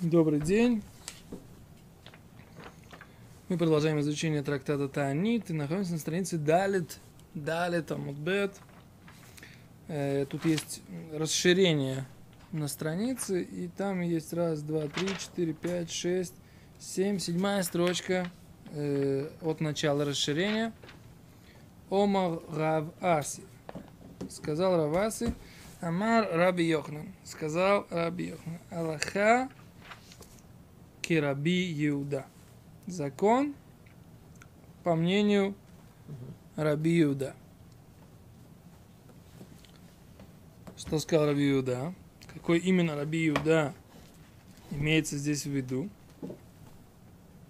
Добрый день. Мы продолжаем изучение трактата Таанит и находимся на странице Далит, Далит Амудбет. Э, тут есть расширение на странице, и там есть раз, два, три, четыре, пять, шесть, семь, седьмая строчка э, от начала расширения. Омар Рав Аси. Сказал Рав Аси, Амар Раби Йохнан. Сказал Раби Йохнан. Аллаха Кираби Иуда. Закон, по мнению Раби Иуда. Что сказал Раби Иуда? Какой именно Раби Иуда имеется здесь в виду?